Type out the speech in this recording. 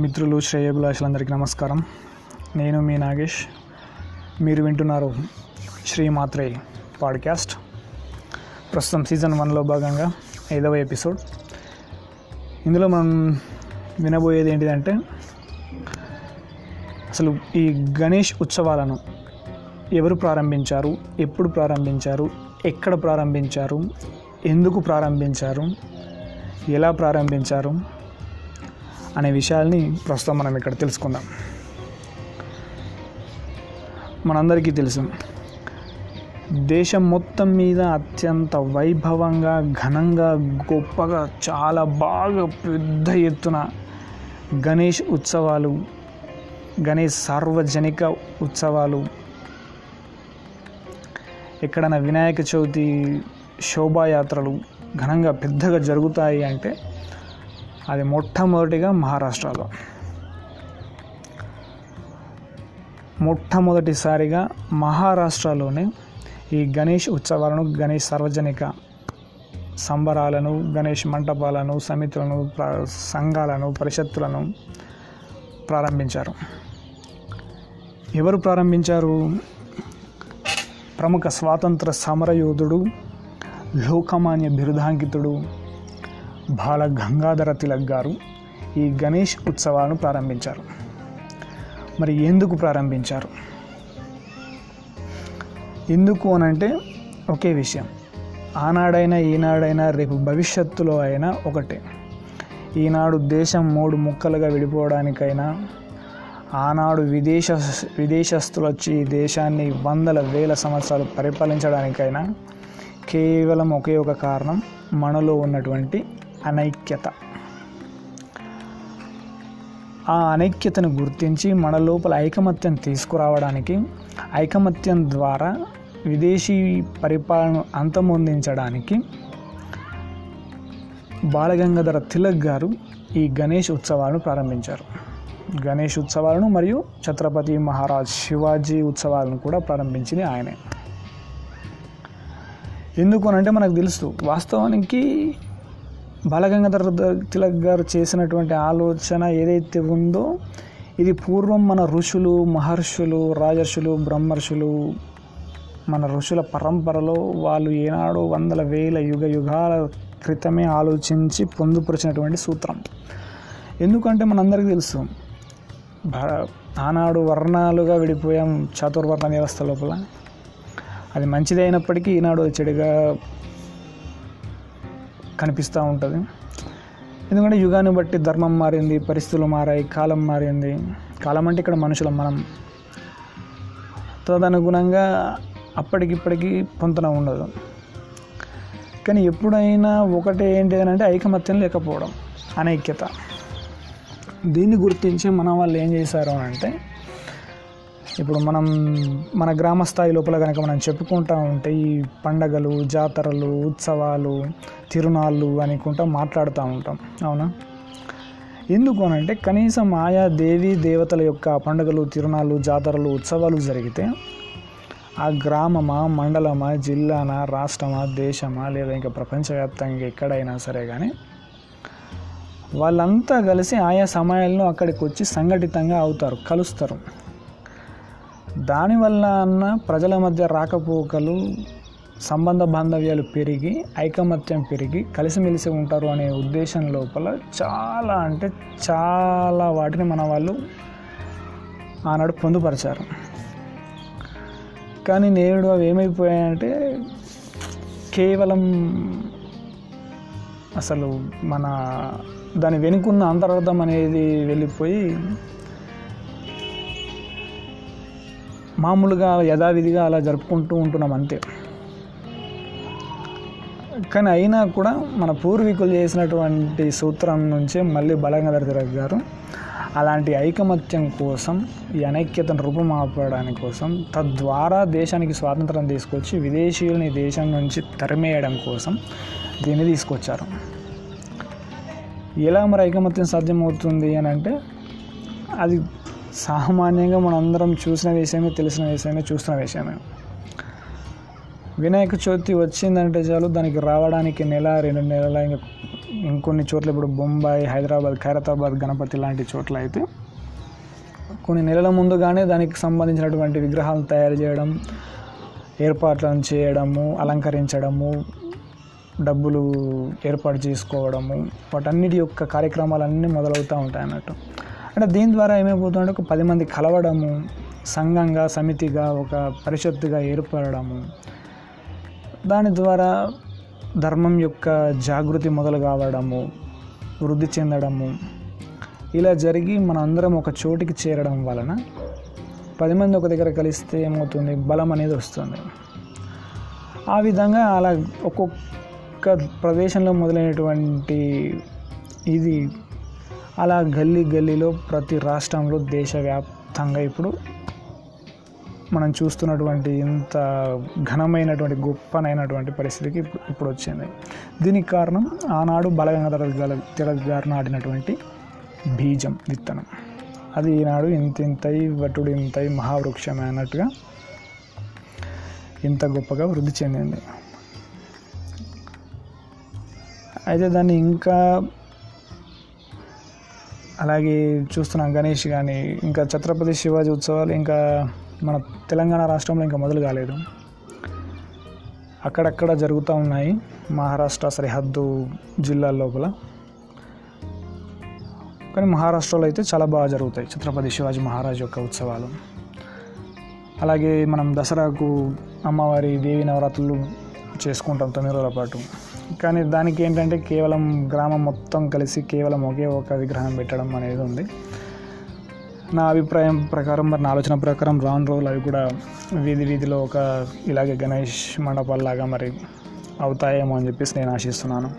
మిత్రులు శ్రేయభిలాషులందరికీ నమస్కారం. నేను మీ నాగేష్. మీరు వింటున్నారు శ్రీమాత్రే పాడ్కాస్ట్. ప్రస్తుతం సీజన్ వన్లో భాగంగా ఐదవ ఎపిసోడ్. ఇందులో మనం వినబోయేది ఏంటిదంటే అసలు ఈ గణేష్ ఉత్సవాలను ఎవరు ప్రారంభించారు ఎప్పుడు ప్రారంభించారు ఎక్కడ ప్రారంభించారు ఎందుకు ప్రారంభించారు ఎలా ప్రారంభించారు అనే విషయాల్ని ప్రస్తుతం మనం ఇక్కడ తెలుసుకుందాం. మనందరికీ తెలుసు. దేశం మొత్తం మీద అత్యంత వైభవంగా ఘనంగా గొప్పగా చాలా బాగా పెద్ద ఎత్తున గణేష్ ఉత్సవాలు గణేష్ సార్వజనిక ఉత్సవాలు ఎక్కడైనా వినాయక చవితి శోభాయాత్రలు ఘనంగా పెద్దగా జరుగుతాయి అంటే అది మొట్టమొదటిగా మహారాష్ట్రలో. మొట్టమొదటిసారిగా మహారాష్ట్రలోనే ఈ గణేష్ ఉత్సవాలను గణేష్ సార్వజనిక సంబరాలను గణేష్ మంటపాలను సమితులను సంఘాలను పరిషత్తులను ప్రారంభించారు. ఎవరు ప్రారంభించారు? ప్రముఖ స్వాతంత్ర సమరయోధుడు లోకమాన్య బిరుదాంకితుడు బాల గంగాధర తిలక్ గారు ఈ గణేష్ ఉత్సవాలను ప్రారంభించారు. మరి ఎందుకు ప్రారంభించారు? ఎందుకు అనంటే ఒకే విషయం. ఆనాడైనా ఈనాడైనా రేపు భవిష్యత్తులో అయినా ఒకటే. ఈనాడు దేశం మూడు ముక్కలుగా విడిపోవడానికైనా ఆనాడు విదేశ విదేశస్తులు వచ్చి ఈ దేశాన్ని వందల వేల సంవత్సరాలు పరిపాలించడానికైనా కేవలం ఒకే ఒక కారణం మనలో ఉన్నటువంటి అనైక్యత. ఆ అనైక్యతను గుర్తించి మన లోపల ఐకమత్యం తీసుకురావడానికి ఐకమత్యం ద్వారా విదేశీ పరిపాలన అంతమొందించడానికి బాలగంగాధర తిలక్ గారు ఈ గణేష్ ఉత్సవాలను ప్రారంభించారు. గణేష్ ఉత్సవాలను మరియు ఛత్రపతి మహారాజ్ శివాజీ ఉత్సవాలను కూడా ప్రారంభించింది ఆయనే. ఎందుకు అంటే మనకు తెలుసు వాస్తవానికి బాలగంగాధర తిలక్ గారు చేసినటువంటి ఆలోచన ఏదైతే ఉందో ఇది పూర్వం మన ఋషులు మహర్షులు రాజర్షులు బ్రహ్మర్షులు మన ఋషుల పరంపరలో వాళ్ళు ఏనాడో వందల వేల యుగ యుగాల క్రితమే ఆలోచించి పొందుపరిచినటువంటి సూత్రం. ఎందుకంటే మనందరికీ తెలుసు ఆనాడు వర్ణాలుగా విడిపోయాం చాతుర్వర్ణ వ్యవస్థ లోపల. అది మంచిది అయినప్పటికీ ఈనాడు చెడుగా కనిపిస్తూ ఉంటుంది. ఎందుకంటే యుగాన్ని బట్టి ధర్మం మారింది పరిస్థితులు మారాయి కాలం మారింది. కాలం అంటే ఇక్కడ మనుషులం మనం. తదనుగుణంగా అప్పటికిప్పటికి పొంతన ఉండదు. కానీ ఎప్పుడైనా ఒకటే ఏంటి అని అంటే ఐకమత్యం లేకపోవడం అనైక్యత. దీన్ని గుర్తించి మన వాళ్ళు ఏం చేశారు అని అంటే ఇప్పుడు మనం మన గ్రామ స్థాయి లోపల కనుక మనం చెప్పుకుంటా ఉంటే ఈ పండగలు జాతరలు ఉత్సవాలు తిరునాళ్ళు అనుకుంటా మాట్లాడుతూ ఉంటాం. అవునా? ఎందుకు అనంటే కనీసం ఆయా దేవీ దేవతల యొక్క పండుగలు తిరునాళ్ళు జాతరలు ఉత్సవాలు జరిగితే ఆ గ్రామమా మండలమా జిల్లానా రాష్ట్రమా దేశమా లేదా ఇంకా ప్రపంచవ్యాప్తంగా ఎక్కడైనా సరే కానీ వాళ్ళంతా కలిసి ఆయా సమయాల్లో అక్కడికి వచ్చి సంఘటితంగా అవుతారు కలుస్తారు. దానివల్ల అన్న ప్రజల మధ్య రాకపోకలు సంబంధ బాంధవ్యాలు పెరిగి ఐకమత్యం పెరిగి కలిసిమెలిసి ఉంటారు అనే ఉద్దేశం లోపల చాలా అంటే చాలా వాటిని మన వాళ్ళు ఆనాడు పొందుపరిచారు. కానీ నేడు అవి ఏమైపోయాయంటే కేవలం అసలు మన దాని వెనుకున్న అంతరార్థం అనేది వెళ్ళిపోయి మామూలుగా యథావిధిగా అలా జరుపుకుంటూ ఉంటున్నాం అంతే. కానీ అయినా కూడా మన పూర్వీకులు చేసినటువంటి సూత్రం నుంచే మళ్ళీ బలంగధర తిరగ్ గారు అలాంటి ఐకమత్యం కోసం ఈ అనైక్యతను రూపుమాపడానికి కోసం తద్వారా దేశానికి స్వాతంత్రం తీసుకొచ్చి విదేశీయులని దేశం నుంచి తరిమేయడం కోసం దీన్ని తీసుకొచ్చారు. ఎలా మరి ఐకమత్యం సాధ్యమవుతుంది అని అంటే అది సామాన్యంగా మనందరం చూసిన విషయమే తెలిసిన విషయమే చూస్తున్న విషయమే. వినాయక చవితి వచ్చిందంటే చాలు దానికి రావడానికి నెల రెండు నెలల ఇంకా ఇంకొన్ని చోట్ల ఇప్పుడు బొంబాయి హైదరాబాద్ ఖైరతాబాద్ గణపతి లాంటి చోట్ల అయితే కొన్ని నెలల ముందుగానే దానికి సంబంధించినటువంటి విగ్రహాలను తయారు చేయడం ఏర్పాట్లను చేయడము అలంకరించడము డబ్బులు ఏర్పాటు చేసుకోవడము వాటన్నిటి యొక్క కార్యక్రమాలన్నీ మొదలవుతూ ఉంటాయి అన్నట్టు. అంటే దీని ద్వారా ఏమైపోతుందంటే ఒక పది మంది కలవడము సంఘంగా సమితిగా ఒక పరిషత్తుగా ఏర్పడము దాని ద్వారా ధర్మం యొక్క జాగృతి మొదలు కావడము వృద్ధి చెందడము. ఇలా జరిగి మన అందరం ఒక చోటికి చేరడం వలన పది మంది ఒక దగ్గర కలిస్తే ఏమవుతుంది? బలం అనేది వస్తుంది. ఆ విధంగా అలా ఒక్కొక్క ప్రదేశంలో మొదలైనటువంటి ఇది అలా గల్లీ గల్లీలో ప్రతి రాష్ట్రంలో దేశవ్యాప్తంగా ఇప్పుడు మనం చూస్తున్నటువంటి ఇంత ఘనమైనటువంటి గొప్పనైనటువంటి పరిస్థితికి ఇప్పుడు ఇప్పుడు వచ్చింది దీనికి కారణం ఆనాడు బలగంగాధర గల- తిలక్ గారు నాటినటువంటి బీజం విత్తనం. అది ఈనాడు ఇంత ఇంతై వటుడు ఇంతై మహావృక్షం అన్నట్టుగా ఇంత గొప్పగా వృద్ధి చెందింది. అయితే దాన్ని ఇంకా అలాగే చూస్తున్నాం గణేష్ కానీ ఇంకా ఛత్రపతి శివాజీ ఉత్సవాలు ఇంకా మన తెలంగాణ రాష్ట్రంలో ఇంకా మొదలు కాలేదు. అక్కడక్కడ జరుగుతూ ఉన్నాయి. మహారాష్ట్ర సరిహద్దు జిల్లాల లోపల. కానీ మహారాష్ట్రలో అయితే చాలా బాగా జరుగుతాయి ఛత్రపతి శివాజీ మహారాజ్ యొక్క ఉత్సవాలు. అలాగే మనం దసరాకు అమ్మవారి దేవి నవరాత్రులు చేసుకుంటాం తొమ్మిది రోజుల పాటు. కానీ దానికి ఏంటంటే కేవలం గ్రామం మొత్తం కలిసి కేవలం ఒకే ఒక విగ్రహం పెట్టడం అనేది ఉంది. నా అభిప్రాయం ప్రకారం మరి నా ఆలోచన ప్రకారం రాను రోజులు అవి కూడా వీధి వీధిలో ఒక ఇలాగే గణేష్ మండపాల్లాగా మరి అవుతాయేమో అని చెప్పేసి నేను ఆశిస్తున్నాను.